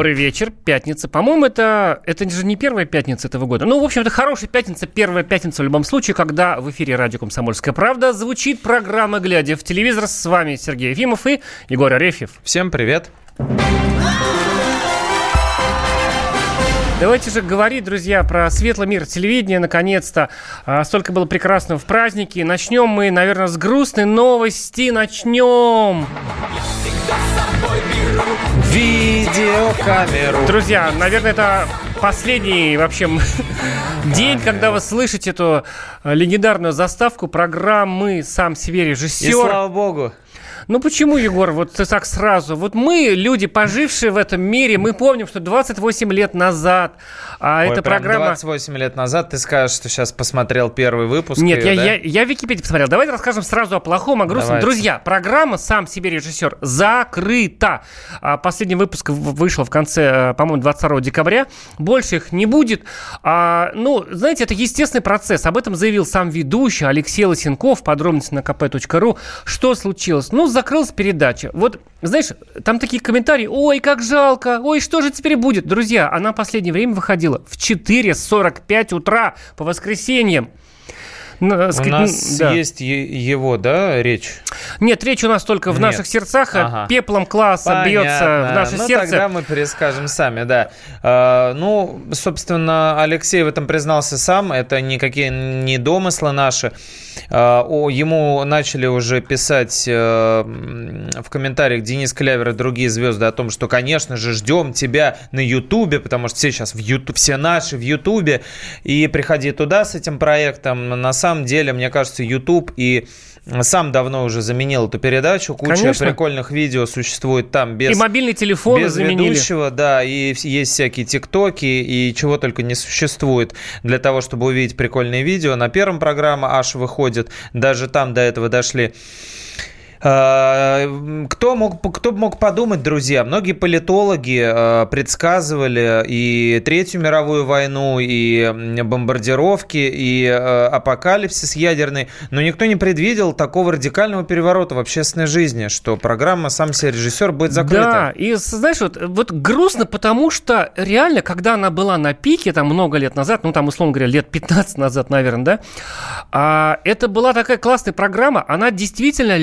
Добрый вечер, пятница. По-моему, это, это же не первая пятница этого года. Ну, в общем, это хорошая пятница, первая пятница в любом случае, когда в эфире радио «Комсомольская правда» звучит программа «Глядя в телевизор». С вами Сергей Ефимов и Егор Арефьев. Всем привет. Давайте же говорить, друзья, про светлый мир телевидения, наконец-то. А, столько было прекрасного в празднике. Начнем мы, наверное, с грустной новости. Начнем. Видеокамеру. Друзья, наверное, это последний вообще день, когда вы слышите эту э, легендарную заставку программы «Сам себе режиссер». И слава богу. Ну почему, Егор, вот ты так сразу? Вот мы, люди, пожившие в этом мире, мы помним, что 28 лет назад а Ой, эта программа... 28 лет назад ты скажешь, что сейчас посмотрел первый выпуск. Нет, ее, я, да? я, я в Википедии посмотрел. Давайте расскажем сразу о плохом, о грустном. Давайте. Друзья, программа «Сам себе режиссер» закрыта. А, Последний выпуск вышел в конце, э, по-моему, 22 декабря. Больше их не будет. А, ну, знаете, это естественный процесс. Об этом заявил сам ведущий Алексей Лосенков. Подробности на kp.ru. Что случилось? Ну, закрылась передача. Вот, знаешь, там такие комментарии. Ой, как жалко. Ой, что же теперь будет? Друзья, она в последнее время выходила в 4.45 утра по воскресеньям. Ну, У сказать, нас ну, да. есть его, да, речь? Нет, речь у нас только в Нет. наших сердцах. а Ага. Пеплом класса бьется в Понятно. наше ну, сердце. тогда мы перескажем сами, да. А, ну, собственно, Алексей в этом признался сам. Это никакие не домыслы наши. А, ему начали уже писать э, в комментариях Денис Клявер и другие звезды о том, что, конечно же, ждем тебя на Ютубе, потому что все сейчас в Ютубе, все наши в Ютубе, и приходи туда с этим проектом. На самом деле, мне кажется, Ютуб и сам давно уже заменил эту передачу. Куча Конечно. прикольных видео существует там без И мобильный телефон без заменили. ведущего, да, и есть всякие тиктоки, и чего только не существует для того, чтобы увидеть прикольные видео. На первом программа аж выходит, даже там до этого дошли. А, Кто мог, кто мог подумать, друзья? Многие политологи э, предсказывали и Третью мировую войну, и бомбардировки, и э, апокалипсис ядерный, но никто не предвидел такого радикального переворота в общественной жизни, что программа «Сам себе режиссер» будет закрыта. Да, и знаешь, вот, вот грустно, потому что реально, когда она была на пике, там много лет назад, ну там, условно говоря, лет 15 назад, наверное, да, а, это была такая классная программа, она действительно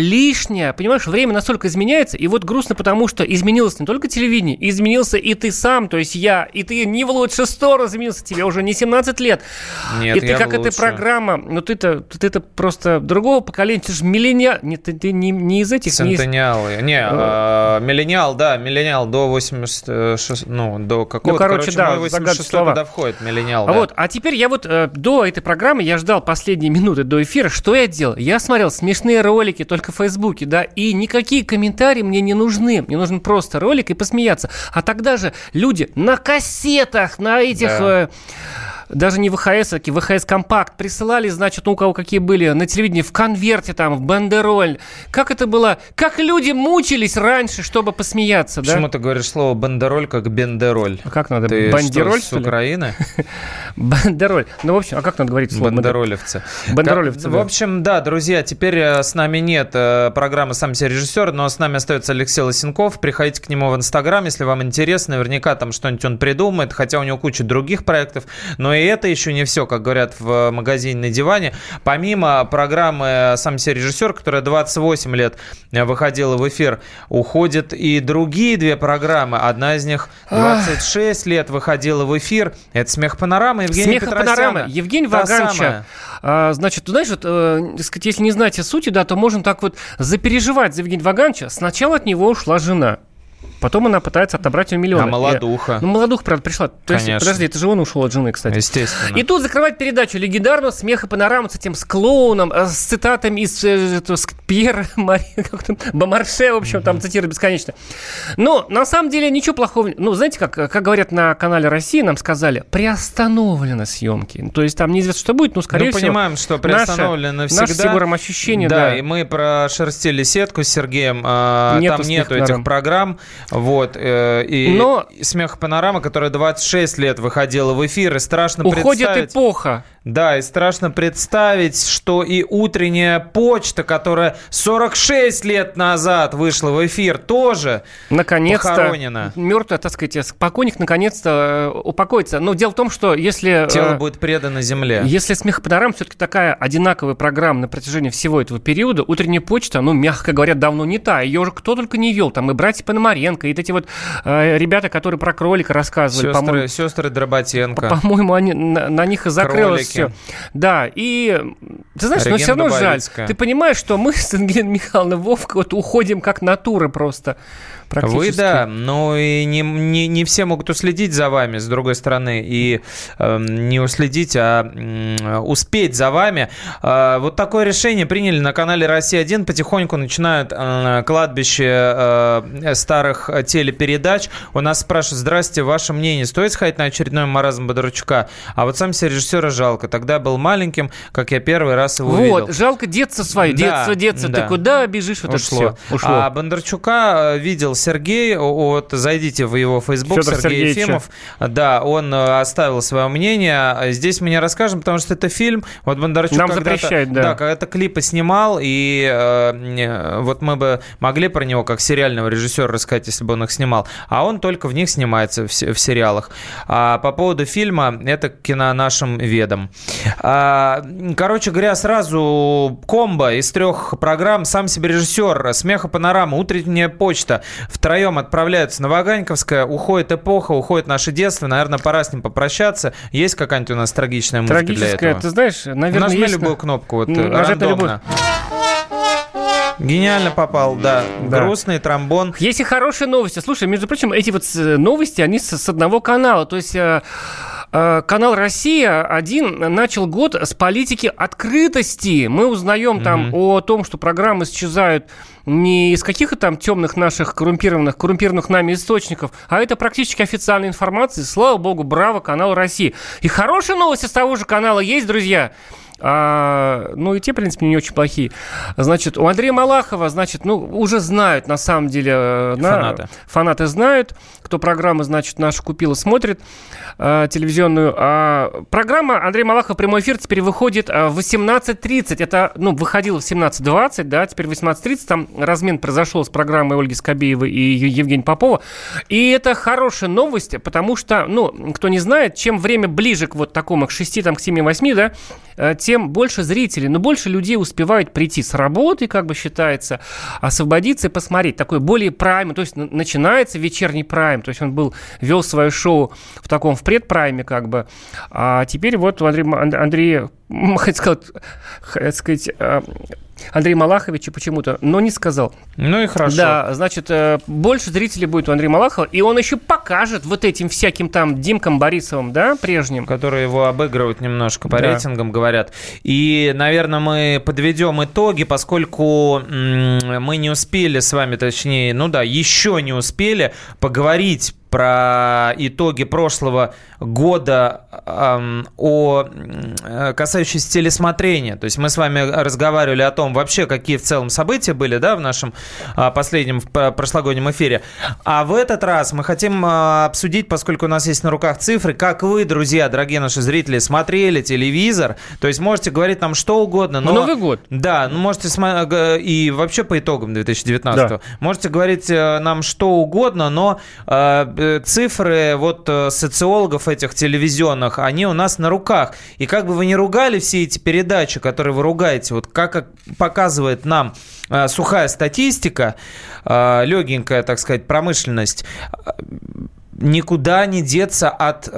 лишняя, понимаешь, время настолько изменяется, и вот грустно, потому что изменилось не только телевидение, изменился и ты сам, то есть я, и ты не в лучшую сторону изменился, тебе уже не 17 лет. Нет, и ты как эта программа, ну ты-то, ты-то просто другого поколения, ты же миллениал, не, ты, ты не, не из этих, не из- Центениалы. Не, э, миллениал, да, миллениал до 86, ну, до какого-то, Ну, короче, да, мой загадывай 86 слова. туда входит, миллениал, А да. вот, а теперь я вот э, до этой программы я ждал последние минуты до эфира. Что я делал? Я смотрел смешные ролики только в Фейсбуке, да, и никакие комментарии мне не нужны. Мне нужен просто ролик и посмеяться. А тогда же люди на кассетах, на этих... Да. э, даже не ВХС, а ВХС компакт присылали, значит, ну, у кого какие были на телевидении, в конверте там, в бандероль. Как это было? Как люди мучились раньше, чтобы посмеяться, да? Почему ты говоришь слово бандероль как бендероль? А как надо? Ты Бандероль, что, с? Украины? Бандероль. Ну, в общем, а как надо говорить слово? Бандеролевцы. Бандеролевцы. В общем, да, друзья, теперь э, с нами нет э, программы «Сам себе режиссер», но с нами остается Алексей Лосенков. Приходите к нему в Инстаграм, если вам интересно. Наверняка там что-нибудь он придумает, хотя у него куча других проектов. Но и это еще не все, как говорят в магазине на диване. Помимо программы «Сам себе режиссер», которая 28 лет э, выходила в эфир, уходят и другие две программы. Одна из них 26 лет выходила в эфир. Это «Смех панорама» Евгения Смех панорама. Евгений Вагановича. А, значит, ты знаешь, вот, э, сказать, если не знаете сути, да, то можно так вот запереживать за Евгения Вагановича. Сначала от него ушла жена. Потом она пытается отобрать у него миллионы. А молодуха? И- Ну, молодуха, правда, пришла. То есть, Конечно. подожди, это же он ушел от жены, кстати. Естественно. И тут закрывать передачу легендарную «Смех и панорама» с этим с клоуном, э, с цитатами из э, этого, с Пьера Мари, как там, Бомарше, в общем, там цитируют бесконечно. Но на самом деле ничего плохого. Ну, знаете, как, как говорят на канале России, нам сказали, приостановлены съемки. То есть там неизвестно, что будет, но, скорее мы всего... понимаем, что приостановлено наше, навсегда. Наше Егором ощущение, да, да. и мы прошерстили сетку с Сергеем. а, Нету там «Смех нету этих панорама». программ. Вот. Э, и Но... «Смех панорама», которая 26 лет выходила в эфир, и страшно Уходит представить... эпоха. Да, и страшно представить, что и утренняя почта, которая 46 лет назад вышла в эфир, тоже наконец-то похоронена. Мертвая, так сказать, покойник наконец-то э, упокоится. Но дело в том, что если... Э, Тело будет предано земле. Если «Смех по все-таки такая одинаковая программа на протяжении всего этого периода, утренняя почта, ну, мягко говоря, давно не та. Ее уже кто только не вел. Там и братья Пономаренко, и эти вот э, ребята, которые про кролика рассказывали. Сестры, сестры Дроботенко. По-моему, они, на, на них и закрылось все. Да, и ты знаешь, но все равно жаль. Ты понимаешь, что мы с Ангелиной Михайловной Вовка вот уходим как натура просто. Вы да, но и не, не, не все могут уследить за вами, с другой стороны, и э, не уследить, а э, успеть за вами. Э, вот такое решение приняли на канале «Россия-1». Потихоньку начинают э, кладбище э, старых телепередач. У нас спрашивают, здрасте, ваше мнение, стоит сходить на очередной маразм Бондарчука? А вот сам себе режиссера жалко. Тогда был маленьким, как я первый раз его вот, видел. Вот, жалко детство свое, да, детство, детство. Да. Ты куда бежишь? Вот Ушло. это все. Ушло. А Бондарчука э, видел Сергей, вот зайдите в его Facebook, Федор Сергей Сергеевича. Ефимов. Да, он э, оставил свое мнение. Здесь мы не расскажем, потому что это фильм. Вот Бондарчук Нам запрещают, да. Да, когда-то клипы снимал, и э, вот мы бы могли про него как сериального режиссера рассказать, если бы он их снимал. А он только в них снимается, в, в сериалах. А по поводу фильма, это кино нашим ведом. А, короче говоря, сразу комбо из трех программ. Сам себе режиссер, смеха панорама, утренняя почта, втроем отправляются на Ваганьковское, уходит эпоха, уходит наше детство, наверное, пора с ним попрощаться. Есть какая-нибудь у нас трагичная музыка Трагическая, для этого? ты знаешь, наверное, Нажми есть... любую кнопку, вот, рандомно. Гениально попал, да. да. Грустный тромбон. Есть и хорошие новости. Слушай, между прочим, эти вот э, новости, они с, одного канала. То есть э, э, канал «Россия-1» начал год с политики открытости. Мы узнаем mm-hmm. там о том, что программы исчезают не из каких-то там темных наших коррумпированных, коррумпированных нами источников, а это практически официальная информация. Слава богу, браво, канал России. И хорошая новость с того же канала есть, друзья. А, ну и те, в принципе, не очень плохие. Значит, у Андрея Малахова, значит, ну, уже знают, на самом деле. Э, фанаты. На, фанаты знают, кто программу, значит, нашу купил и смотрит э, телевизионную. А, программа Андрей Малахов прямой эфир теперь выходит э, в 18.30. Это, ну, выходило в 17.20, да, теперь в 18.30. Там размен произошел с программой Ольги Скобеевой и Евгения Попова. И это хорошая новость, потому что, ну, кто не знает, чем время ближе к вот такому, к 6, там, к 7, 8, да, тем больше зрителей, но больше людей успевают прийти с работы, как бы считается, освободиться и посмотреть. Такой более прайм, то есть начинается вечерний прайм, то есть он был, вел свое шоу в таком, в предпрайме как бы, а теперь вот у Андрея, Андрея хотел сказать, э, Андрей Малаховича почему-то, но не сказал. Ну и хорошо. Да, значит, э, больше зрителей будет у Андрея Малахова, и он еще покажет вот этим всяким там Димкам Борисовым, да, прежним. Которые его обыгрывают немножко по да. рейтингам, говорят. И, наверное, мы подведем итоги, поскольку мы не успели с вами, точнее, ну да, еще не успели поговорить про итоги прошлого года э, о касающиеся телесмотрения. То есть мы с вами разговаривали о том вообще, какие в целом события были да, в нашем э, последнем в прошлогоднем эфире. А в этот раз мы хотим э, обсудить, поскольку у нас есть на руках цифры, как вы, друзья, дорогие наши зрители, смотрели телевизор. То есть можете говорить нам что угодно. Но, Новый год. Да, ну можете и вообще по итогам 2019. Да. Можете говорить э, нам что угодно, но э, Э, цифры вот э, социологов этих телевизионных, они у нас на руках. И как бы вы ни ругали все эти передачи, которые вы ругаете, вот как показывает нам э, сухая статистика, легенькая, так сказать, промышленность, никуда не деться от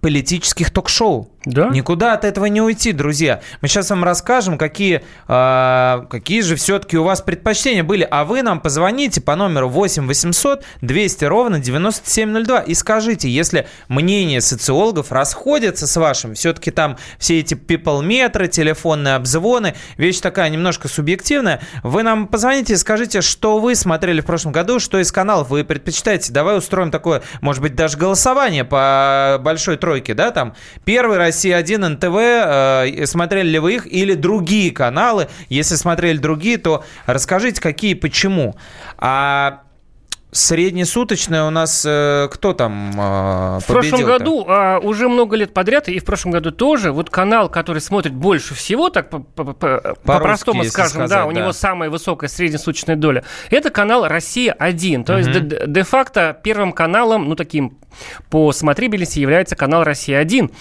политических ток-шоу. Да? Никуда от этого не уйти, друзья. Мы сейчас вам расскажем, какие, э, какие же все-таки у вас предпочтения были. А вы нам позвоните по номеру 8 800 200 ровно 9702 и скажите, если мнения социологов расходятся с вашим, все-таки там все эти people-метры, телефонные обзвоны, вещь такая немножко субъективная, вы нам позвоните и скажите, что вы смотрели в прошлом году, что из каналов вы предпочитаете. Давай устроим такое, может быть, даже голосование по большой тройке, да, там первый Россия Россия-1, НТВ, э, смотрели ли вы их или другие каналы? Если смотрели другие, то расскажите, какие, почему. А Среднесуточная у нас э, кто там э, В прошлом году, а, уже много лет подряд, и в прошлом году тоже, вот канал, который смотрит больше всего, так по-простому по, по, скажем, сказать, да, у да. него самая высокая среднесуточная доля, это канал «Россия-1». То угу. есть де-факто первым каналом, ну, таким по смотрибельности является канал «Россия-1».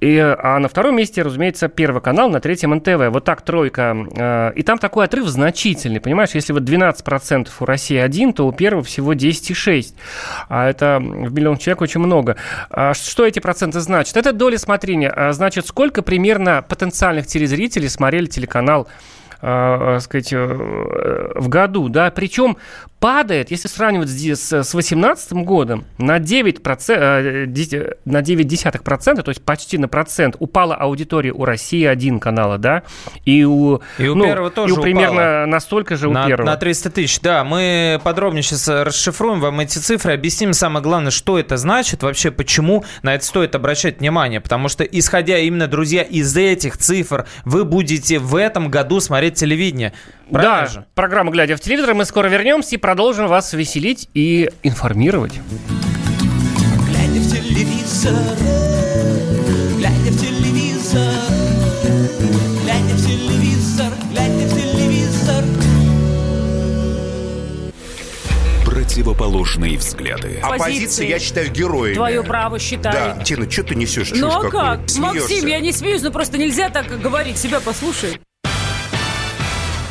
И, а на втором месте, разумеется, первый канал, на третьем НТВ. Вот так тройка. Э, и там такой отрыв значительный, понимаешь? Если вот 12% у «России-1», то у первого всего 10,6. А это в миллион человек очень много. А что эти проценты значат? Это доля смотрения. А значит, сколько примерно потенциальных телезрителей смотрели телеканал э, сказать, э, в году, да, причем падает, если сравнивать с 2018 годом, на 9%, э, на 9 то есть почти на процент упала аудитория у России один канала, да, и у, и у ну, первого тоже и у примерно упала. настолько же у на, первого. На 300 тысяч, да. Мы подробнее сейчас расшифруем вам эти цифры, объясним самое главное, что это значит, вообще почему на это стоит обращать внимание, потому что, исходя именно, друзья, из этих цифр, вы будете в этом году смотреть телевидение. Правильно да, же? программа «Глядя в телевизор». Мы скоро вернемся и продолжим вас веселить и информировать. Глядя в телевизор, глядя в телевизор, глядя в телевизор, глядя в телевизор. Противоположные взгляды. Оппозиция, я считаю, героями. Твое право считаю. Да, Тина, что ты несешь? Ну а как? Смеешься? Максим, я не смеюсь, но просто нельзя так говорить. Себя послушай.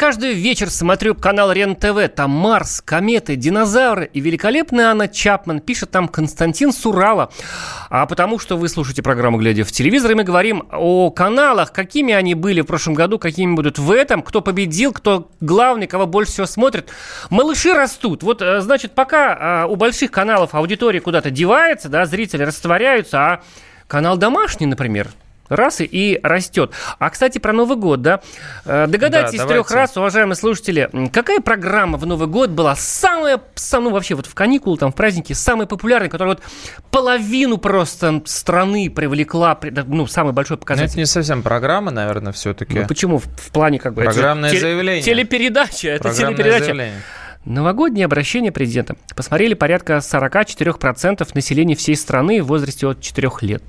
Каждый вечер смотрю канал РЕН-ТВ. Там Марс, кометы, динозавры. И великолепная Анна Чапман пишет там Константин Сурала. А потому что вы слушаете программу «Глядя в телевизор», и мы говорим о каналах, какими они были в прошлом году, какими будут в этом, кто победил, кто главный, кого больше всего смотрит. Малыши растут. Вот, э, значит, пока э, у больших каналов аудитория куда-то девается, да, зрители растворяются, а канал домашний, например, раз и, растет. А, кстати, про Новый год, да? Э, догадайтесь да, из трех раз, уважаемые слушатели, какая программа в Новый год была самая, самая, ну, вообще вот в каникулы, там, в праздники, самая популярная, которая вот половину просто страны привлекла, ну, самый большой показатель? Но это не совсем программа, наверное, все-таки. Ну, почему? В, в плане как бы... Программное это, заявление. Телепередача, это Программное телепередача. Заявление. Новогоднее обращение президента посмотрели порядка 44% населения всей страны в возрасте от 4 лет.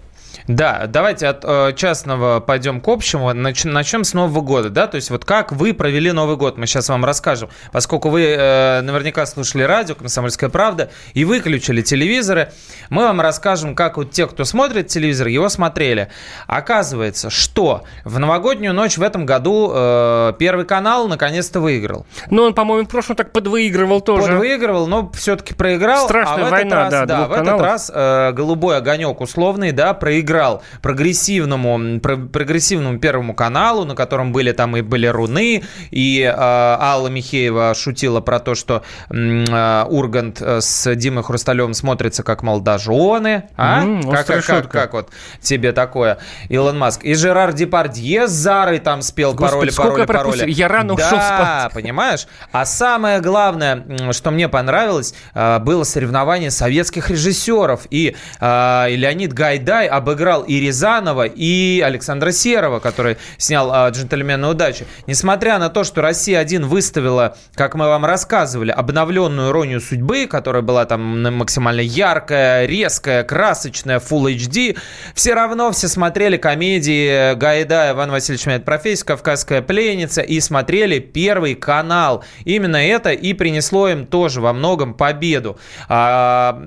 Да, давайте от э, частного пойдем к общему. Нач, начнем с Нового года, да, то есть вот как вы провели Новый год, мы сейчас вам расскажем. Поскольку вы э, наверняка слушали радио «Комсомольская правда» и выключили телевизоры, мы вам расскажем, как вот те, кто смотрит телевизор, его смотрели. Оказывается, что в новогоднюю ночь в этом году э, Первый канал наконец-то выиграл. Ну, он, по-моему, в прошлом так подвыигрывал тоже. Подвыигрывал, но все-таки проиграл. Страшная а в война, этот раз, да, да в этот раз э, «Голубой огонек» условный, да, проиграл проиграл прогрессивному, прогрессивному Первому каналу, на котором были там и были руны, и э, Алла Михеева шутила про то, что э, Ургант с Димой Хрусталевым смотрится как молодожены. А? Mm, как, как, как, как вот тебе такое, Илон Маск. И Жерар Депардье с Зарой там спел Господи, пароли, пароли, пароли. Я рано да, ушел спать. Понимаешь? А самое главное, что мне понравилось, э, было соревнование советских режиссеров. И э, Леонид Гайдай об обыграл и Рязанова, и Александра Серова, который снял а, «Джентльмены удачи». Несмотря на то, что «Россия-1» выставила, как мы вам рассказывали, обновленную «Иронию судьбы», которая была там максимально яркая, резкая, красочная, Full HD, все равно все смотрели комедии Гайдая, Иван Васильевич меняет профессию, «Кавказская пленница» и смотрели Первый канал. Именно это и принесло им тоже во многом победу. А,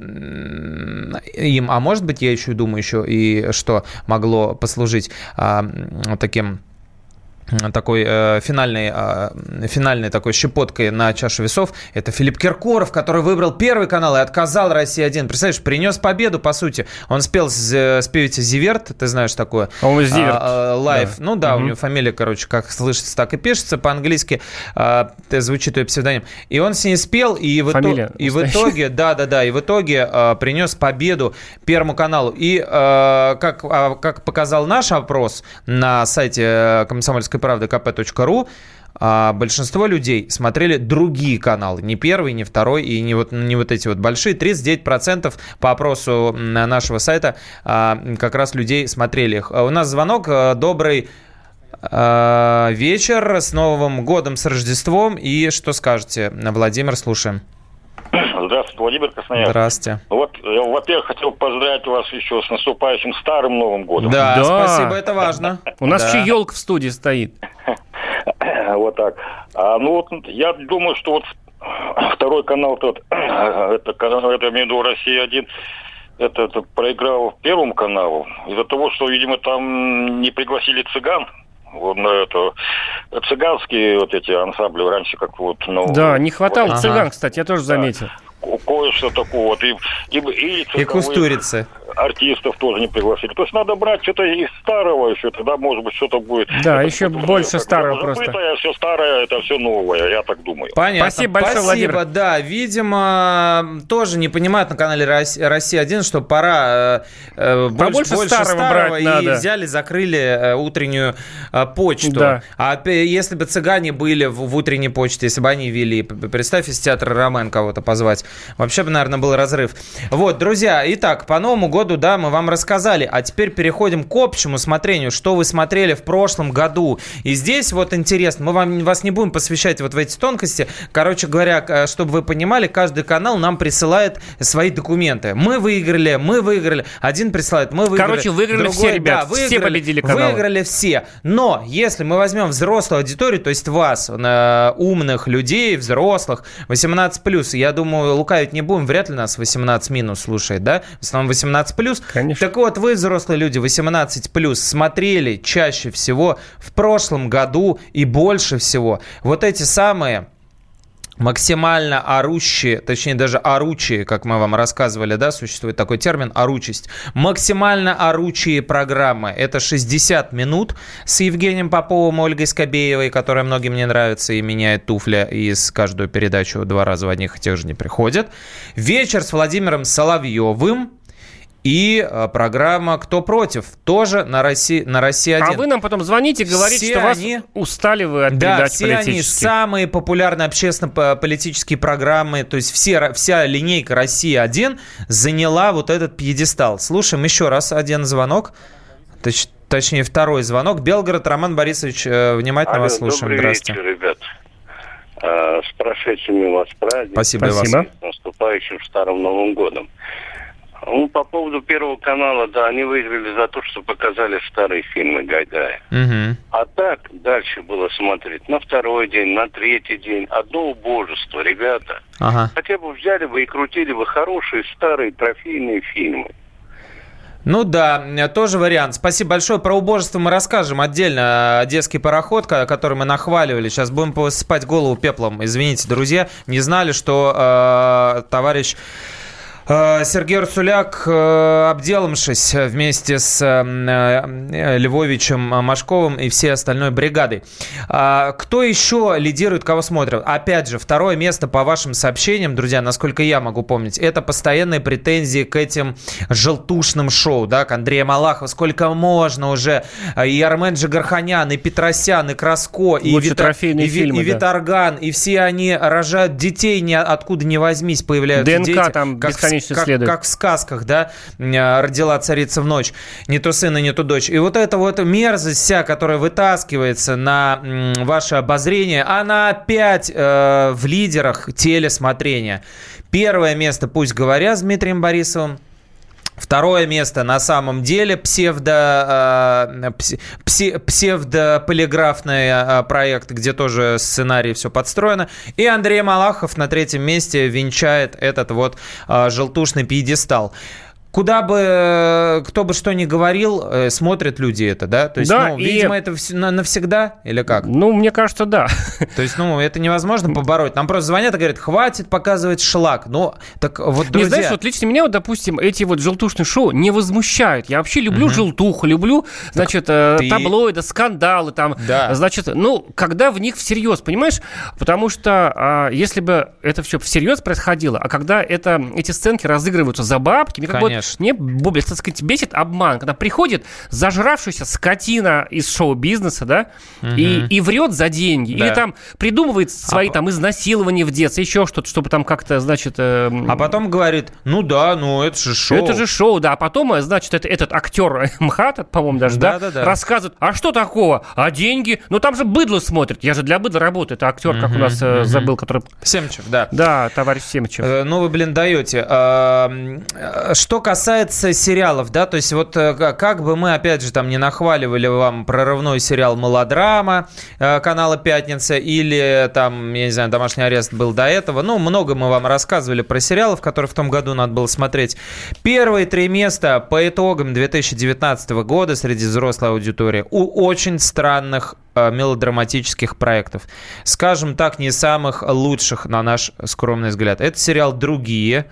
им, а может быть, я еще думаю, еще и что могло послужить а, таким такой э, финальной, э, финальной такой щепоткой на чашу весов, это Филипп Киркоров, который выбрал Первый канал и отказал России-1. Представляешь, принес победу, по сути. Он спел с, с певицей Zivert, ты знаешь такое? Он Zivert. А, Life. Да. Ну да, угу. у него фамилия, короче, как слышится, так и пишется. По-английски а, звучит ее псевдоним. И он с ней спел, и в, итоге, и в итоге, да-да-да, и в итоге а, принес победу Первому каналу. И а, как, а, как показал наш опрос на сайте э, комсомольской правды kp.ru, а большинство людей смотрели другие каналы, не первый, не второй и не вот, не вот эти вот большие. 39% по опросу нашего сайта а, как раз людей смотрели их. У нас звонок. Э, добрый э, вечер с Новым годом, с Рождеством. И что скажете? Владимир, слушаем. Здравствуйте, Владимир Красноярск. Здравствуйте. Вот, я, во-первых, хотел поздравить вас еще с наступающим старым Новым годом. Да, да. спасибо, это важно. У нас еще елка в студии стоит. Вот так. А, ну вот, я думаю, что вот второй канал тот, это канал, это имею в виду Россия-1, это, это проиграл Первому каналу из-за того, что, видимо, там не пригласили цыган вот на это цыганские вот эти ансамбли раньше как вот ну да не хватало вот, цыган ага. кстати я тоже заметил. Кое-что такого вот и и, и, и кустурицы артистов тоже не пригласили. То есть надо брать что-то из старого еще, тогда, может быть, что-то будет. Да, это еще больше старого просто. Это все старое, это все новое, я так думаю. Понятно. Спасибо большое, Спасибо, Владимир. да. Видимо, тоже не понимают на канале «Россия-1», что пора э, э больше, больше, больше старого, старого брать и надо. взяли, закрыли э, утреннюю э, почту. Да. А если бы цыгане были в, в утренней почте, если бы они вели, представь, из театра «Ромен» кого-то позвать, вообще бы, наверное, был разрыв. Вот, друзья, итак, по Новому году году, да, мы вам рассказали. А теперь переходим к общему смотрению, что вы смотрели в прошлом году. И здесь вот интересно, мы вам, вас не будем посвящать вот в эти тонкости. Короче говоря, чтобы вы понимали, каждый канал нам присылает свои документы. Мы выиграли, мы выиграли. Один присылает, мы выиграли. Короче, выиграли другой, все, ребят. Да, выиграли, все победили каналы. Выиграли все. Но если мы возьмем взрослую аудиторию, то есть вас, э, умных людей, взрослых, 18+, я думаю, лукавить не будем, вряд ли нас 18 минус слушает, да? В основном 18 плюс. Конечно. Так вот, вы, взрослые люди, 18 плюс, смотрели чаще всего в прошлом году и больше всего вот эти самые максимально орущие, точнее даже оручие, как мы вам рассказывали, да, существует такой термин оручесть. Максимально оручие программы. Это 60 минут с Евгением Поповым, Ольгой Скобеевой, которая многим не нравится и меняет туфля, и с каждую передачу два раза в одних и тех же не приходит. Вечер с Владимиром Соловьевым, и э, программа «Кто против?» тоже на России, на России 1. А вы нам потом звоните, говорите, все что они, вас устали вы от да, все они самые популярные общественно-политические программы, то есть все, вся линейка «Россия-1» заняла вот этот пьедестал. Слушаем еще раз один звонок, точ, точнее второй звонок. Белгород, Роман Борисович, э, внимательно Алло, вас слушаем. Добрый Здравствуйте. вечер, ребят. А, с прошедшими вас праздниками. Спасибо, Спасибо. С наступающим Старым Новым Годом. Ну, по поводу Первого канала, да, они выиграли за то, что показали старые фильмы Гайдая. Угу. А так дальше было смотреть на второй день, на третий день. Одно убожество, ребята. Ага. Хотя бы взяли бы и крутили бы хорошие старые трофейные фильмы. Ну да, тоже вариант. Спасибо большое. Про убожество мы расскажем отдельно. Одесский пароход, который мы нахваливали. Сейчас будем посыпать голову пеплом. Извините, друзья, не знали, что э, товарищ Сергей Русуляк, э, обделавшись вместе с э, Львовичем Машковым и всей остальной бригадой. А, кто еще лидирует, кого смотрят? Опять же, второе место по вашим сообщениям, друзья, насколько я могу помнить, это постоянные претензии к этим желтушным шоу, да, к Андрею Малахову. Сколько можно уже? И Армен Джигарханян, и Петросян, и Краско, и, Вита... и, фильмы, и да. Виторган, и все они рожают детей, ни откуда не возьмись, появляются ДНК дети. там как как, следует. как в сказках, да, э, родила царица в ночь, не то сына, не то дочь. И вот эта вот мерзость вся, которая вытаскивается на ваше обозрение, она опять э, в лидерах телесмотрения. Первое место, пусть говоря, с Дмитрием Борисовым. Второе место на самом деле псевдо, э, пси- псевдополиграфный э, проект, где тоже сценарий все подстроено. И Андрей Малахов на третьем месте венчает этот вот э, желтушный пьедестал. Куда бы, э, кто бы что ни говорил, э, смотрят люди это, да? То есть, Да, ну, и- видимо, это вс- на- навсегда или как? Ну, мне кажется, да. То есть, ну, это невозможно побороть. Нам просто звонят и говорят, хватит показывать шлак. Ну, так вот, Не друзья... знаешь, вот лично меня, вот, допустим, эти вот желтушные шоу не возмущают. Я вообще люблю Мгм. желтуху, люблю, значит, э, ты- таблоиды, скандалы там. Да. Значит, ну, когда в них всерьез, понимаешь? Потому что а, если бы это все всерьез происходило, а когда это, эти сценки разыгрываются за бабки, мне как бы Конечно. мне, Бобли, так сказать, бесит обман, когда приходит зажравшаяся скотина из шоу-бизнеса, да, и, Мгм. и врет за деньги. Да. Или там придумывает свои А- там изнасилования в детстве, еще что-то, чтобы там как-то, значит... э, А потом говорит, ну да, ну это же шоу. это же шоу, да. А потом, э, значит, это, этот актер МХАТ, по-моему, даже, да, Да-да-да. рассказывает, а что такого? А деньги? Ну там же быдло смотрит. Я же для быдла работаю. Это актер, как у нас мгм. забыл, который... Семчев, да. Да, товарищ Семчев. Э, Ну, вы, блин, даете. А, э, Что касается сериалов, да, то есть вот э, ка- как бы мы, опять же, там не нахваливали вам прорывной сериал «Мелодрама» э, канала «Пятница» или там, я не знаю, «Домашний арест» был до этого. Ну, много мы вам рассказывали про сериалов, которые в том году надо было смотреть. Первые три места по итогам 2019 года среди взрослой аудитории у очень странных э, мелодраматических проектов. Скажем так, не самых лучших, на наш скромный взгляд. Это сериал «Другие».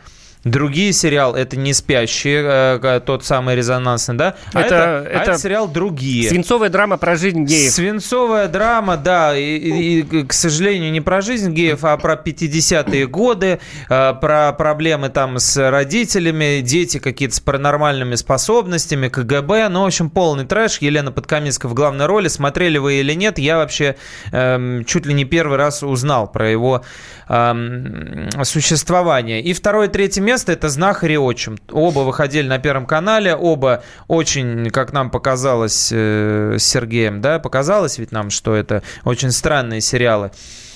Другие сериал это не спящие, э, тот самый резонансный, да? А Это- это, а это сериал другие. Свинцовая драма про жизнь геев. Свинцовая драма, да, и, и- и, к сожалению, не про жизнь геев, а про 50-е годы, э, про проблемы там с родителями, дети какие-то с паранормальными способностями, КГБ, ну, в общем, полный трэш. Елена Подкаминская в главной роли. Смотрели вы или нет, я вообще эм, чуть ли не первый раз узнал про его эм, существование. И второе, третье место это «Знахарь и отчим». Оба выходили на Первом канале, оба очень, как нам показалось э, с Сергеем, да, показалось ведь нам, что это очень странные сериалы.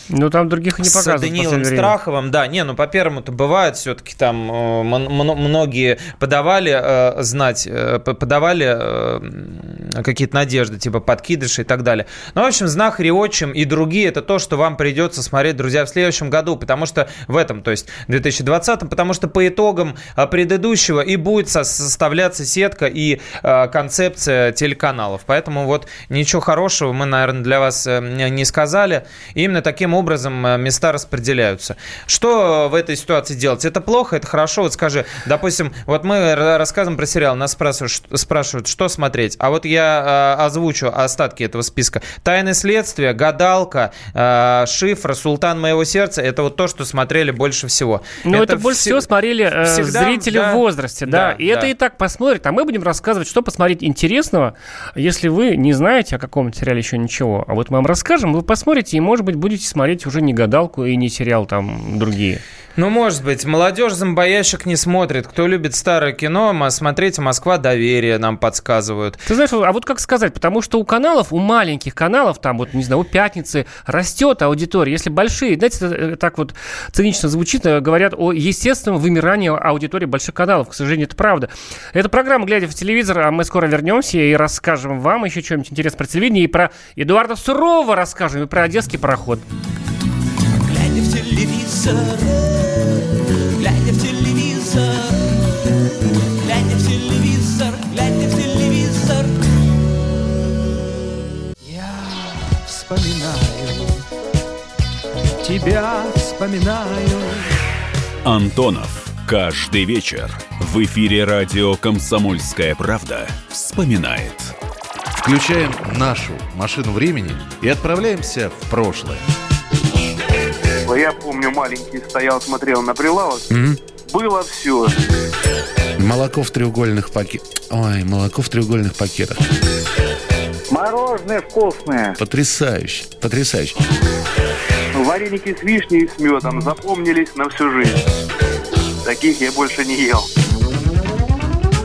Ну, там других не С показывают. в Даниилом. Страховым, да, не, ну по первому-то бывает все-таки там э, многие подавали э, знать, э, подавали какие-то надежды, типа подкидыши и так далее. Ну, в общем, «Знахарь и отчим» и другие, это то, что вам придется смотреть, друзья, в следующем году, потому что в этом, то есть 2020, потому что по итогам предыдущего и будет со- составляться сетка и концепция телеканалов. Поэтому вот ничего хорошего мы, наверное, для вас не сказали. Именно таким образом э, места распределяются. Что в этой ситуации делать? Это плохо, это хорошо? Вот скажи, допустим, вот мы рассказываем про сериал, нас спрашивают, спрашивают, что смотреть. А вот я э, озвучу остатки этого списка. «Тайны следствия», «Гадалка», э, «Шифр», «Султан моего сердца» — это вот то, что смотрели больше всего. Ну, это, больше все- всего смотрели э, всегда, зрители да, в возрасте, да. да, и это да. и так посмотрят. А мы будем рассказывать, что посмотреть интересного, если вы не знаете о каком сериале еще ничего. А вот мы вам расскажем, вы посмотрите и, может быть, будете смотреть уже не гадалку и не сериал там другие. Ну, может быть. Молодежь зомбоящик не смотрит. Кто любит старое кино, смотрите «Москва. Доверие» нам подсказывают. Ты знаешь, а вот как сказать, потому что у каналов, у маленьких каналов, там вот, не знаю, у «Пятницы» растет аудитория. Если большие, знаете, это, э, так вот цинично звучит, э, говорят о естественном вымирании аудитории больших каналов. К сожалению, это правда. Это программа «Глядя в телевизор», а мы скоро вернемся и расскажем вам еще что-нибудь интересное про телевидение, и про Эдуарда Сурова расскажем, и про одесский пароход. Глядя в телевизор, глядя в телевизор, глядя в телевизор, глядя в телевизор. Я вспоминаю, тебя вспоминаю. Антонов. Каждый вечер в эфире радио «Комсомольская правда» вспоминает. Включаем нашу машину времени и отправляемся в прошлое. Я помню, маленький стоял, смотрел на прилавок. Было все. Молоко в треугольных пакетах. Ой, молоко в треугольных пакетах. Мороженое вкусное. Потрясающе, потрясающе. Вареники с вишней и с медом запомнились на всю жизнь. таких я больше не ел.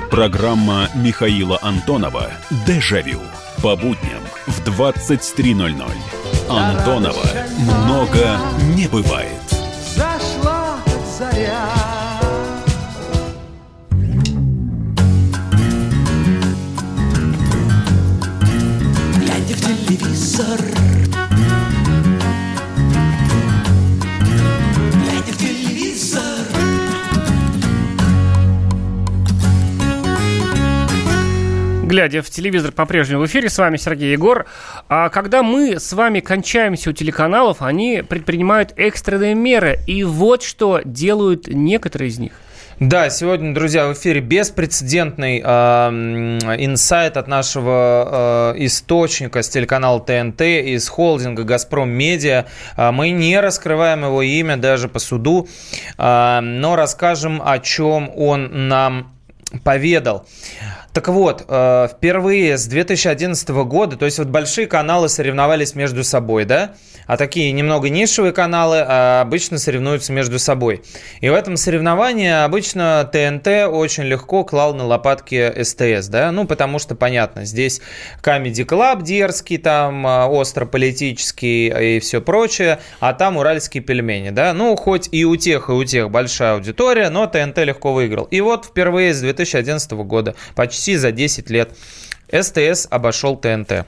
Программа Михаила Антонова «Дежавю» по будням в 23.00. Антонова много не бывает. Зашла заря. Глядя в телевизор Глядя в телевизор по-прежнему в эфире, с вами Сергей Егор. А когда мы с вами кончаемся у телеканалов, они предпринимают экстренные меры. И вот что делают некоторые из них. Да, сегодня, друзья, в эфире беспрецедентный э, от нашего э, источника с телеканала ТНТ из холдинга «Газпром Медиа». Э, Мы не раскрываем его имя даже по суду, э, но расскажем, о чем он нам поведал. Так вот, э, впервые с 2011 года, то есть вот большие каналы соревновались между собой, да, а такие немного нишевые каналы э, обычно соревнуются между собой. И в этом соревновании обычно ТНТ очень легко клал на лопатки СТС, да, ну потому что понятно, здесь Comedy Club дерзкий, там э, остро политический и все прочее, а там уральские пельмени, да, ну хоть и у тех, и у тех большая аудитория, но ТНТ легко выиграл. И вот впервые с 2011 года, почти за 10 лет, СТС обошел ТНТ.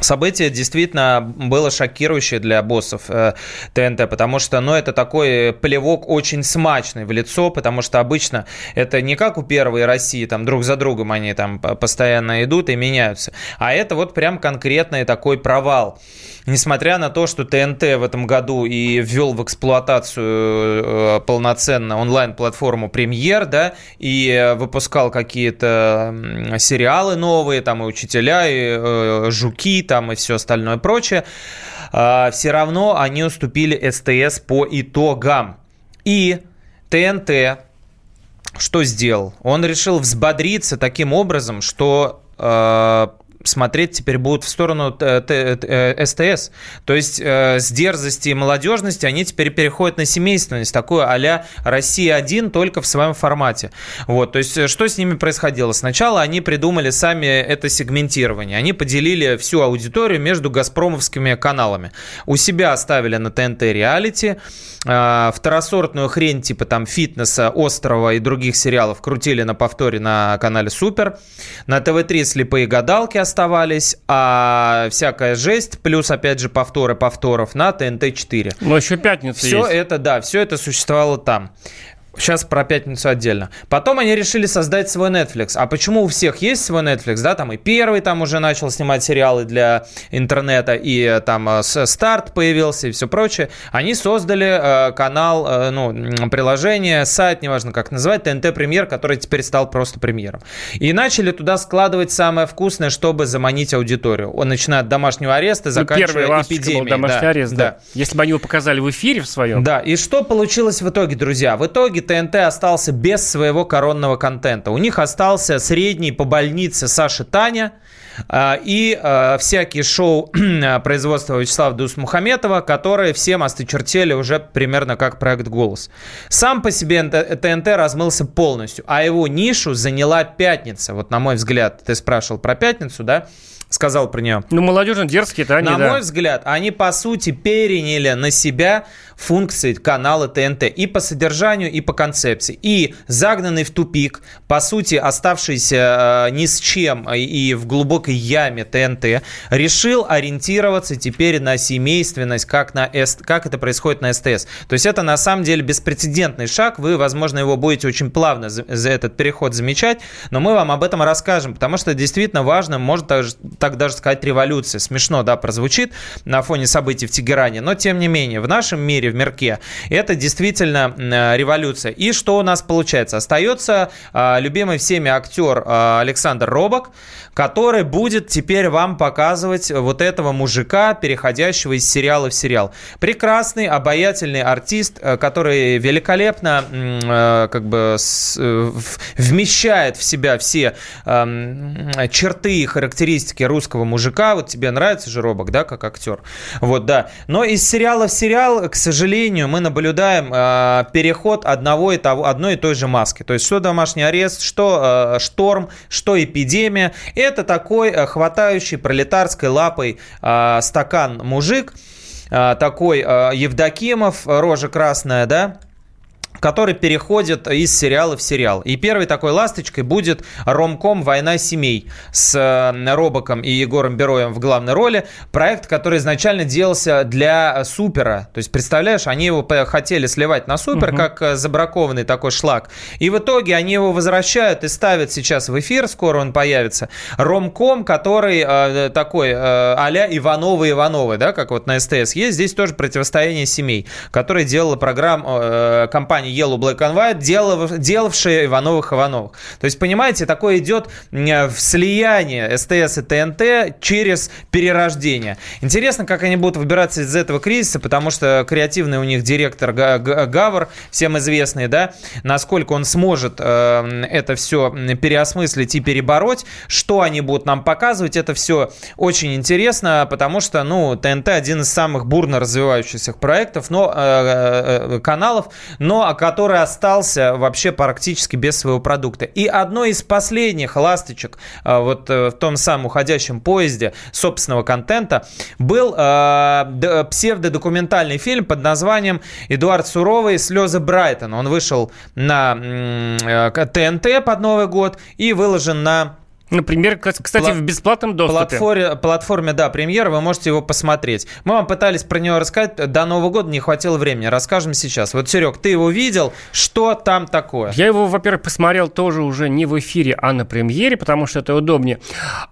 Событие действительно было шокирующее для боссов э, ТНТ, потому что, ну, это такой плевок очень смачный в лицо, потому что обычно это не как у первой России, там, друг за другом они там постоянно идут и меняются, а это вот прям конкретный такой провал. Несмотря на то, что ТНТ в этом году и ввел в эксплуатацию э, полноценно онлайн-платформу Премьер, да, и выпускал какие-то сериалы новые, там и учителя, и э, жуки, там и все остальное прочее, а, все равно они уступили СТС по итогам. И ТНТ что сделал? Он решил взбодриться таким образом, что э, смотреть теперь будут в сторону э, СТС. То есть э, с дерзости и молодежности они теперь переходят на семейственность, такое а-ля «Россия-1» только в своем формате. Вот, то есть э, что с ними происходило? Сначала они придумали сами это сегментирование. Они поделили всю аудиторию между газпромовскими каналами. У себя оставили на ТНТ реалити, э, второсортную хрень типа там фитнеса, острова и других сериалов крутили на повторе на канале Супер. На ТВ-3 слепые гадалки оставались, а всякая жесть, плюс опять же повторы повторов на ТНТ-4. Но еще пятница Все есть. это, да, все это существовало там. Сейчас про пятницу отдельно. Потом они решили создать свой Netflix. А почему у всех есть свой Netflix? Да, там и первый там уже начал снимать сериалы для интернета, и э, там э, старт появился и все прочее. Они создали э, канал, ну, приложение, сайт, неважно как называть, ТНТ Премьер, который теперь стал просто премьером. И начали туда складывать самое вкусное, чтобы заманить аудиторию. Он начиная от домашнего ареста, Ну, заканчивая ласточка эпидемией. был домашний Да, арест, да. Если бы они его показали в эфире в своем. да, и что получилось в итоге, друзья? В итоге ТНТ остался без своего коронного контента. У них остался средний по больнице Саша Таня а, и а, всякие шоу производства Вячеслава Дус-Мухаметова, которые всем осточертели уже примерно как проект «Голос». Сам по себе НТ ТНТ размылся полностью, а его нишу заняла «Пятница». Вот на мой взгляд, ты спрашивал про «Пятницу», да? Сказал про нее. Ну, молодежно дерзкие, это они, На да. мой взгляд, они по сути переняли на себя функции канала ТНТ и по содержанию, и по концепции. И загнанный в тупик, по сути оставшийся э, ни с чем э, и в глубокой яме ТНТ, решил ориентироваться теперь на семейственность, как, на С- как это происходит на СТС. То есть это на самом деле беспрецедентный шаг. Вы, возможно, его будете очень плавно за, этот переход замечать, но мы вам об этом расскажем, потому что действительно важно, может даже, так даже сказать революция. Смешно, да, прозвучит на фоне событий в Тегеране, но тем не менее, в нашем мире, в мирке, это действительно э, революция. И что у нас получается? Остается э, любимый всеми актер э, Александр Робок, который будет теперь вам показывать вот этого мужика, переходящего из сериала в сериал. Прекрасный, обаятельный артист, э, который великолепно э, как бы вмещает в себя все эм, черты и характеристики русского мужика. Вот тебе нравится же Робок, да, как актер? Вот, да. Но из сериала в сериал, к сожалению, мы наблюдаем э, переход одного и того, одной и той же маски. То есть, что домашний арест, что э, шторм, что эпидемия. Это такой э, хватающий пролетарской лапой э, стакан мужик, э, такой э, Евдокимов, рожа красная, да, который переходит из сериала в сериал. И первой такой ласточкой будет ромком «Война семей» с э, Робоком и Егором Бероем в главной роли. Проект, который изначально делался для Супера. То есть, представляешь, они его хотели сливать на Супер, угу. как э, забракованный такой шлак. И в итоге они его возвращают и ставят сейчас в эфир, скоро он появится. Ромком, который э, такой э, а-ля Ивановы-Ивановы, да, как вот на СТС есть. Здесь тоже противостояние семей, которое делала программа э, компания компании Yellow Black and White, делав, делавшие Ивановых Ивановых. То есть, понимаете, такое идет в слияние СТС и ТНТ через перерождение. Интересно, как они будут выбираться из этого кризиса, потому что креативный у них директор Гавр, всем известный, да, насколько он сможет э, это все переосмыслить и перебороть, что они будут нам показывать, это все очень интересно, потому что, ну, ТНТ один из самых бурно развивающихся проектов, но э, э, каналов, но который остался вообще практически без своего продукта. И одной из последних ласточек а, вот э, в том самом уходящем поезде собственного контента был э, псевдодокументальный фильм под названием «Эдуард Суровый. Слезы Брайтона». Он вышел на э, ТНТ под Новый год и выложен на Например, кстати, в бесплатном доступе. Платформе, платформе, да, премьера, вы можете его посмотреть. Мы вам пытались про него рассказать, до Нового года не хватило времени. Расскажем сейчас. Вот, Серег, ты его видел, что там такое? Я его, во-первых, посмотрел тоже уже не в эфире, а на премьере, потому что это удобнее.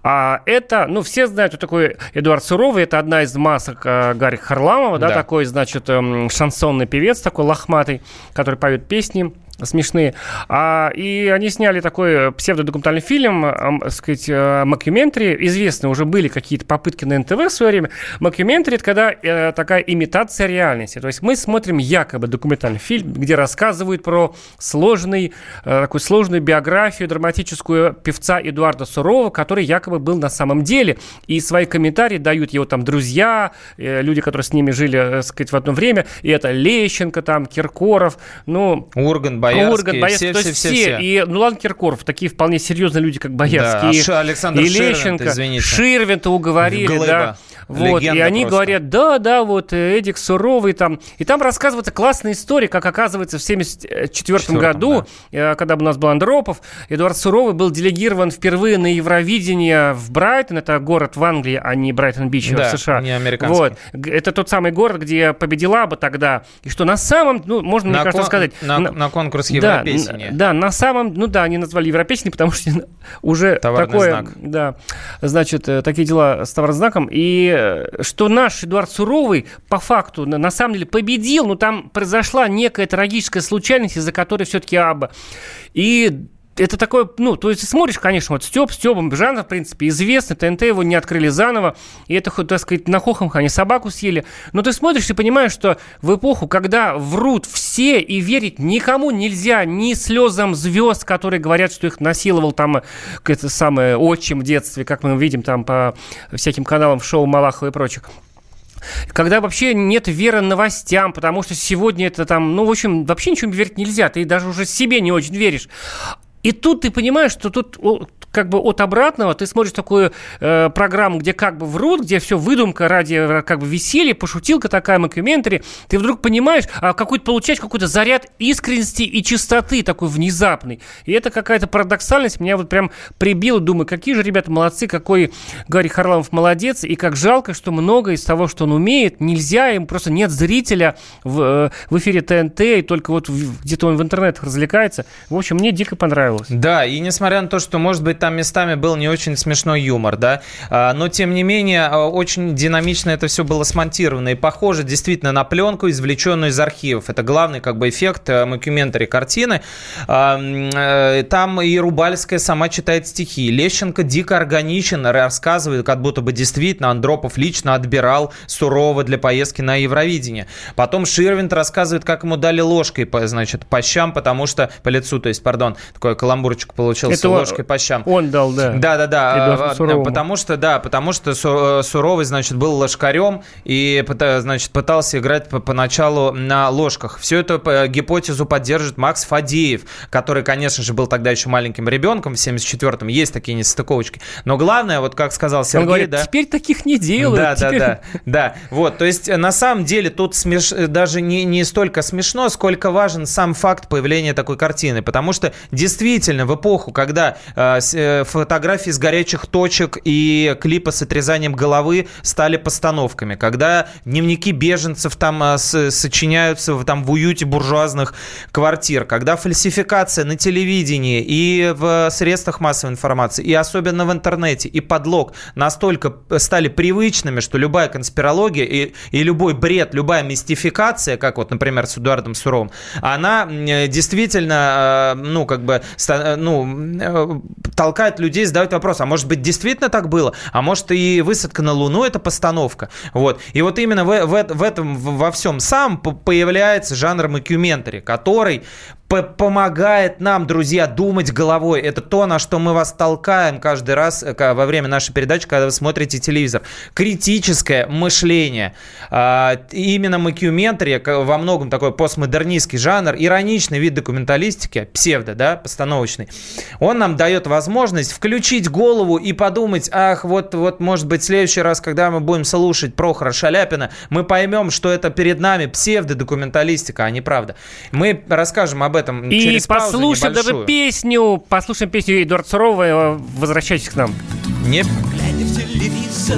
А это, ну, все знают, кто такой Эдуард Суровый, это одна из масок э, Гарри Харламова, да, да, такой, значит, э, шансонный певец, такой лохматый, который поет песни смешные. А, и они сняли такой псевдодокументальный фильм, а, сказать, Макюментри. Известны уже были какие-то попытки на НТВ в свое время. Макюментри – это когда э, такая имитация реальности. То есть мы смотрим якобы документальный фильм, где рассказывают про сложный, э, такую сложную биографию драматическую певца Эдуарда Сурова, который якобы был на самом деле. И свои комментарии дают его там друзья, э, люди, которые с ними жили, э, сказать, в одно время. И это Лещенко, там, Киркоров, ну... Урган, Боярский, Ургант, Боярский, все, то есть все, все, все. И ну, ладно, Киркоров, такие вполне серьезные люди, как Боярский, да, и, Александр и Лещенко, Ширвин-то уговорили, Глыба. да. Вот, и они просто. говорят, да, да, вот э, Эдик Суровый там. И там рассказывается классная история, как оказывается в 1974 году, да. Э, когда у нас был Андропов, Эдуард Суровый был делегирован впервые на Евровидение в Брайтон, это город в Англии, а не Брайтон-Бич да, в США. не американский. Вот. Это тот самый город, где победила бы тогда. И что на самом, ну, можно, на мне кажется, сказать... На, на, на конкурс Европесения. Да, да, на самом, ну да, они назвали Европесения, потому что уже Товарный такое... Знак. Да, значит, э, такие дела с товарным знаком. И что наш Эдуард Суровый по факту на, на самом деле победил, но там произошла некая трагическая случайность, из-за которой все-таки Аба. И это такое, ну, то есть смотришь, конечно, вот Степ, Степом, жанр, в принципе, известный, ТНТ его не открыли заново, и это, так сказать, на хохомх они собаку съели. Но ты смотришь и понимаешь, что в эпоху, когда врут все и верить никому нельзя, ни слезам звезд, которые говорят, что их насиловал там это самое отчим в детстве, как мы видим там по всяким каналам шоу Малахова и прочих когда вообще нет веры новостям, потому что сегодня это там, ну, в общем, вообще ничего верить нельзя, ты даже уже себе не очень веришь. И тут ты понимаешь, что тут как бы от обратного ты смотришь такую э, программу, где как бы врут, где все выдумка ради э, как бы веселья, пошутилка такая, макюментари, ты вдруг понимаешь, а какой-то получаешь какой-то заряд искренности и чистоты такой внезапный. И это какая-то парадоксальность меня вот прям прибила, думаю, какие же ребята молодцы, какой Гарри Харламов молодец, и как жалко, что много из того, что он умеет, нельзя, им просто нет зрителя в, э, в эфире ТНТ, и только вот где-то он в интернетах развлекается. В общем, мне дико понравилось понравилось. Да, и несмотря на то, что, может быть, там местами был не очень смешной юмор, да, а, но, тем не менее, а, очень динамично это все было смонтировано и похоже действительно на пленку, извлеченную из архивов. Это главный как бы эффект э, мокюментари картины. А, э, там и Рубальская сама читает стихи. Лещенко дико органичен, рассказывает, как будто бы действительно Андропов лично отбирал сурово для поездки на Евровидение. Потом Ширвинт рассказывает, как ему дали ложкой, значит, по щам, потому что, по лицу, то есть, пардон, такое каламбурчик получился Это он- ложкой по щам. Он дал, да. Да, да, да. А, Суровому. Потому что, да, потому что э, Суровый, значит, был ложкарем и, значит, пытался играть по- поначалу на ложках. Всю эту э, гипотезу поддержит Макс Фадеев, который, конечно же, был тогда еще маленьким ребенком в 74-м. Есть такие нестыковочки. Но главное, вот как сказал Сергей, Он говорит, да. теперь таких не делают. Да, да, теперь- да, да. Вот, то есть э, на самом деле тут смеш... э, даже не, не столько смешно, сколько важен сам факт появления такой картины, потому что действительно в эпоху, когда э, э, фотографии с горячих точек и клипы с отрезанием головы стали постановками, когда дневники беженцев там э, с- сочиняются там в уюте буржуазных квартир, когда фальсификация на телевидении и в средствах массовой информации, и особенно в интернете, и подлог настолько стали привычными, что любая конспирология и, и любой бред, любая мистификация, как вот, например, с Эдуардом Суровым, она э, действительно, э, ну, как бы, э, ну, э, толкает людей задавать вопрос, а может быть, действительно так было? А может, и высадка на Луну – это постановка? Вот. И вот именно в, в, в этом, во всем сам появляется жанр мокюментари, который помогает нам, друзья, думать головой. Это то, на что мы вас толкаем каждый раз э, во время нашей передачи, когда вы смотрите телевизор. Критическое мышление. А, Именно мокюментари к- во многом такой постмодернистский жанр, ироничный вид документалистики, псевдо, да, постановочный, он нам дает возможность включить голову и подумать, ах, вот, вот, может быть, в следующий раз, когда мы будем слушать Прохора Шаляпина, мы поймем, что это перед нами псевдодокументалистика, а не правда. Мы расскажем об этом И через послушаем даже песню, послушаем песню Эдуарда Сурового. Возвращайтесь к нам. Не Глядя в телевизор,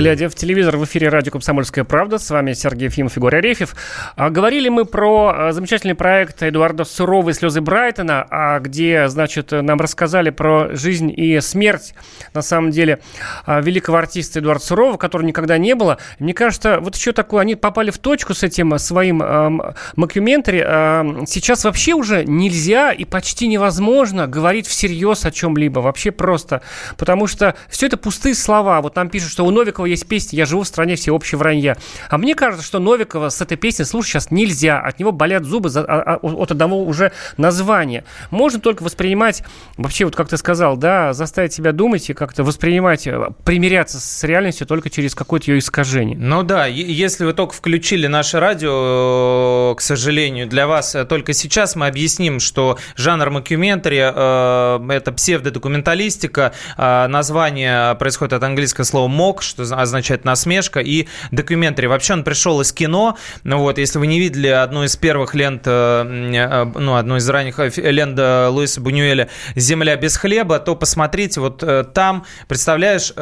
Глядя в телевизор в эфире радио «Комсомольская правда», с вами Сергей Ефимов и Горя Арефьев. А, Говорили мы про а, замечательный проект Эдуарда Сурового «Слезы Брайтона», а, где, значит, нам рассказали про жизнь и смерть, на самом деле, великого артиста Эдуарда Сурового, которого никогда не было. Мне кажется, вот еще такое, они попали в точку с этим своим ам, мокюментари. Ам, Сейчас вообще уже нельзя и почти невозможно говорить всерьез о чем-либо, вообще просто. Потому что все это пустые слова. Вот нам пишут, что у Новикова есть песня «Я живу в стране всеобщего вранья». А мне кажется, что Новикова с этой песней слушать сейчас нельзя. От него болят зубы за- а- а- от одного уже названия. Можно только воспринимать, вообще вот как ты сказал, да, заставить себя думать и как-то воспринимать, э, примиряться с реальностью только через какое-то ее искажение. Ну да, если вы только включили наше радио, э, к сожалению, для вас э, только сейчас мы объясним, что жанр мокюментари э, это псевдодокументалистика, э, название происходит от английского слова mock, что означает насмешка, и documentary. Вообще он пришел из кино, ну вот, если вы не видели одну из первых лент, э, э, ну, одну из ранних лент э, Луиса Бунюэля «Земля без хлеба», то посмотрите, вот там, представляешь,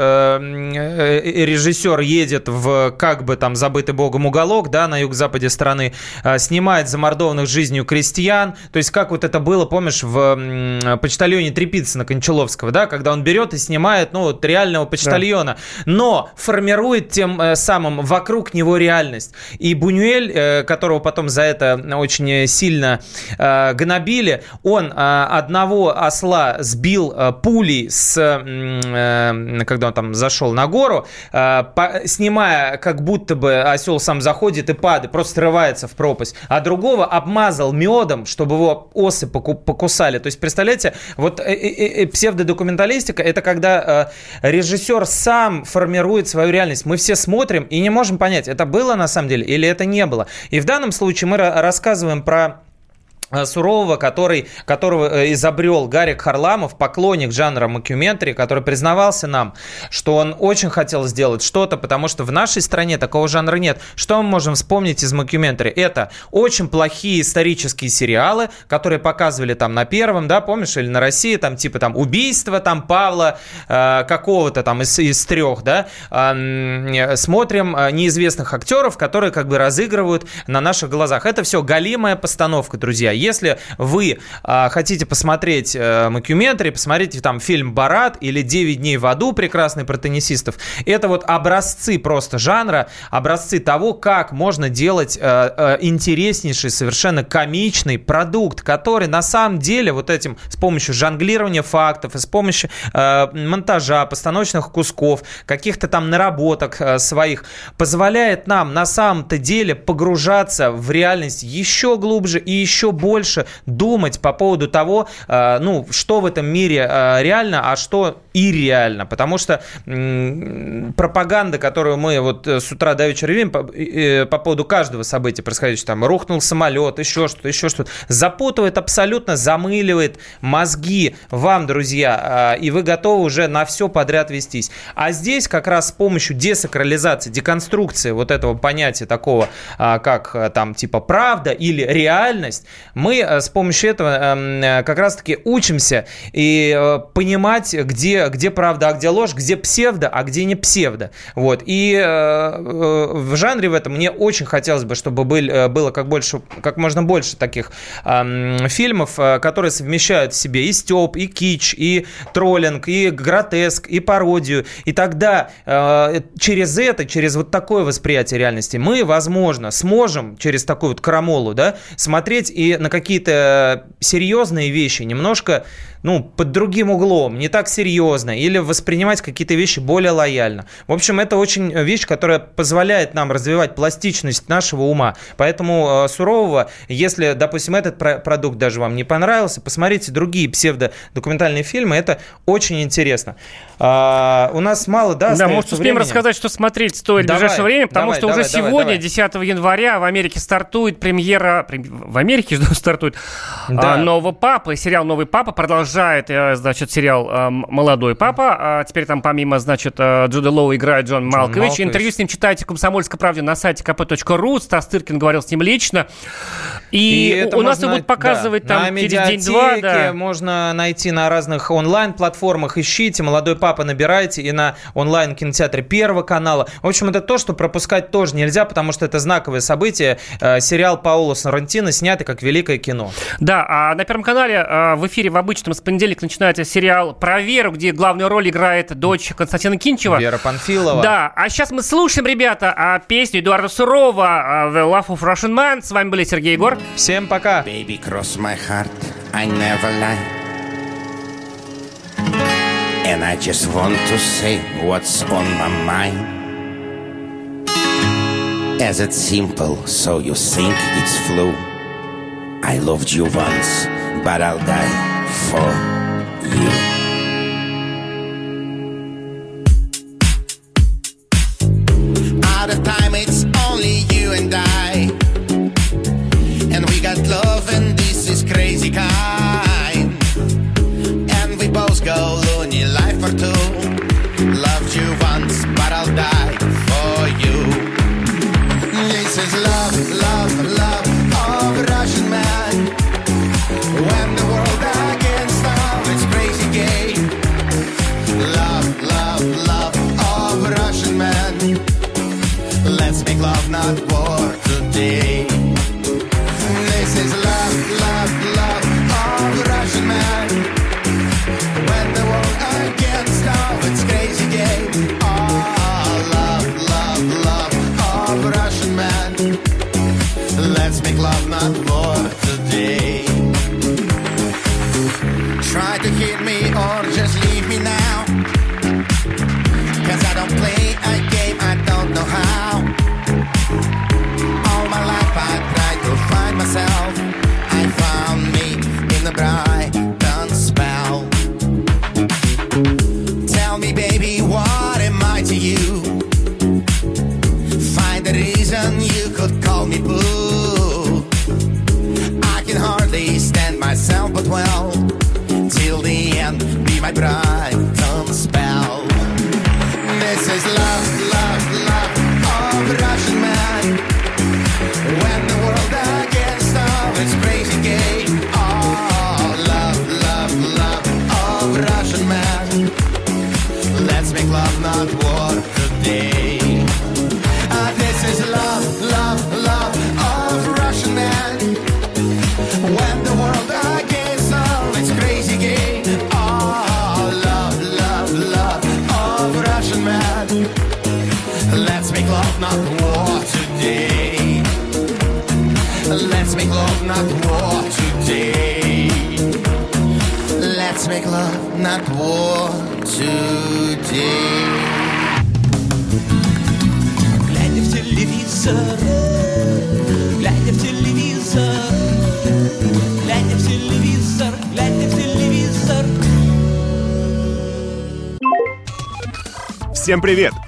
режиссер едет в как бы там забытый богом уголок, да, на юго-западе страны, снимает замордованных жизнью крестьян, то есть как вот это было, помнишь, в почтальоне Трепицына Кончаловского, да, когда он берет и снимает, ну, вот реального почтальона. Но формирует тем э, самым вокруг него реальность. И Бунюэль, э, которого потом за это очень сильно э, гнобили, он одного осла сбил пулей, с, когда он там зашел на гору, снимая, как будто бы осел сам заходит и падает, просто срывается в пропасть, а другого обмазал медом, чтобы его осы поку- покусали. То есть, представляете, вот псевдодокументалистика – это когда режиссер сам формирует свою реальность. Мы все смотрим и не можем понять, это было на самом деле или это не было. И в данном случае мы ра- рассказываем про Сурового, который, которого э, изобрел Гарик Харламов, поклонник жанра макюментари, который признавался нам, что он очень хотел сделать что-то, потому что в нашей стране такого жанра нет. Что мы можем вспомнить из макюментари? Это очень плохие исторические сериалы, которые показывали там на первом, да, помнишь, или на России, там типа там убийство там Павла э, какого-то там из, из трех, да, э, смотрим э, неизвестных актеров, которые как бы разыгрывают на наших глазах. Это все галимая постановка, друзья. Если вы а, хотите посмотреть э, макюментари, посмотрите там фильм «Барат» или «9 дней в аду» прекрасный про теннисистов. Это вот образцы просто жанра, образцы того, как можно делать э, э, интереснейший, совершенно комичный продукт, который на самом деле вот этим с помощью жонглирования фактов и с помощью э, монтажа, постановочных кусков, каких-то там наработок э, своих позволяет нам на самом-то деле погружаться в реальность еще глубже и еще больше думать по поводу того, э, ну, что в этом мире э, реально, а что ирреально. Потому что пропаганда, которую мы вот э, с утра до вечера видим по, по поводу каждого события происходящего, там, рухнул самолет, еще что-то, еще что-то, запутывает абсолютно, замыливает мозги вам, друзья, и вы готовы уже на все подряд вестись. А здесь как раз с помощью десакрализации, деконструкции вот этого понятия такого, как там типа правда или реальность, мы э, с помощью этого эм, э, как раз-таки учимся и э, понимать, где, где правда, а где ложь, где псевдо, а где не псевдо. Вот. И в жанре в этом мне очень хотелось бы, чтобы был, э, было как, больше, как можно больше таких эм, фильмов, которые совмещают в себе и степ, и кич, и троллинг, и гротеск, и пародию. И тогда через это, через вот такое восприятие реальности мы, возможно, сможем через такую вот крамолу, да, смотреть и на какие-то серьезные вещи немножко, ну, под другим углом, не так серьезно, или воспринимать какие-то вещи более лояльно. В общем, это очень вещь, которая позволяет нам развивать пластичность нашего ума. Поэтому э, сурового, если, допустим, этот про- продукт даже вам не понравился, посмотрите другие псевдодокументальные фильмы, это очень интересно. А, у нас мало, да, Да, может, успеем времени? рассказать, что смотреть стоит Давай, в ближайшее время, потому давай, что давай, уже давай, сегодня, давай. 10 января, в Америке стартует премьера, прем- в Америке что стартует Да. а, нового папы, сериал «Новый папа» продолжает, э, значит, сериал э, «Молодой папа», А теперь там помимо, значит, э, Джуда Лоу играет Джон, Малкович. Малкович. Интервью с ним читайте в «Комсомольской правде» на сайте kp.ru, Стас Тыркин говорил с ним лично, и, это у нас можно, его будут показывать да, там на через день-два, да. можно найти на разных онлайн-платформах, ищите, «Молодой папа» набирайте, и на онлайн-кинотеатре Первого канала. В общем, это то, что пропускать тоже нельзя, потому что это знаковое событие. Сериал Паула Соррентино снятый как великое кино. Да, а на Первом канале в эфире в обычном с понедельника начинается сериал про Веру, где главную роль играет дочь Константина Кинчева. Вера Панфилова. Да, а сейчас мы слушаем, ребята, а, песню Эдуарда Сурова а, «The Love of Russian Man». С вами были Сергей Егор. Всем пока. Baby, cross my heart, I never lie. And I just want to say what's on my mind. As it's simple, so you think it's flu. I loved you once, but I'll die for you. War today. Глядя в телевизор, глядя в телевизор, глядя в телевизор, глядя в телевизор. Всем привет!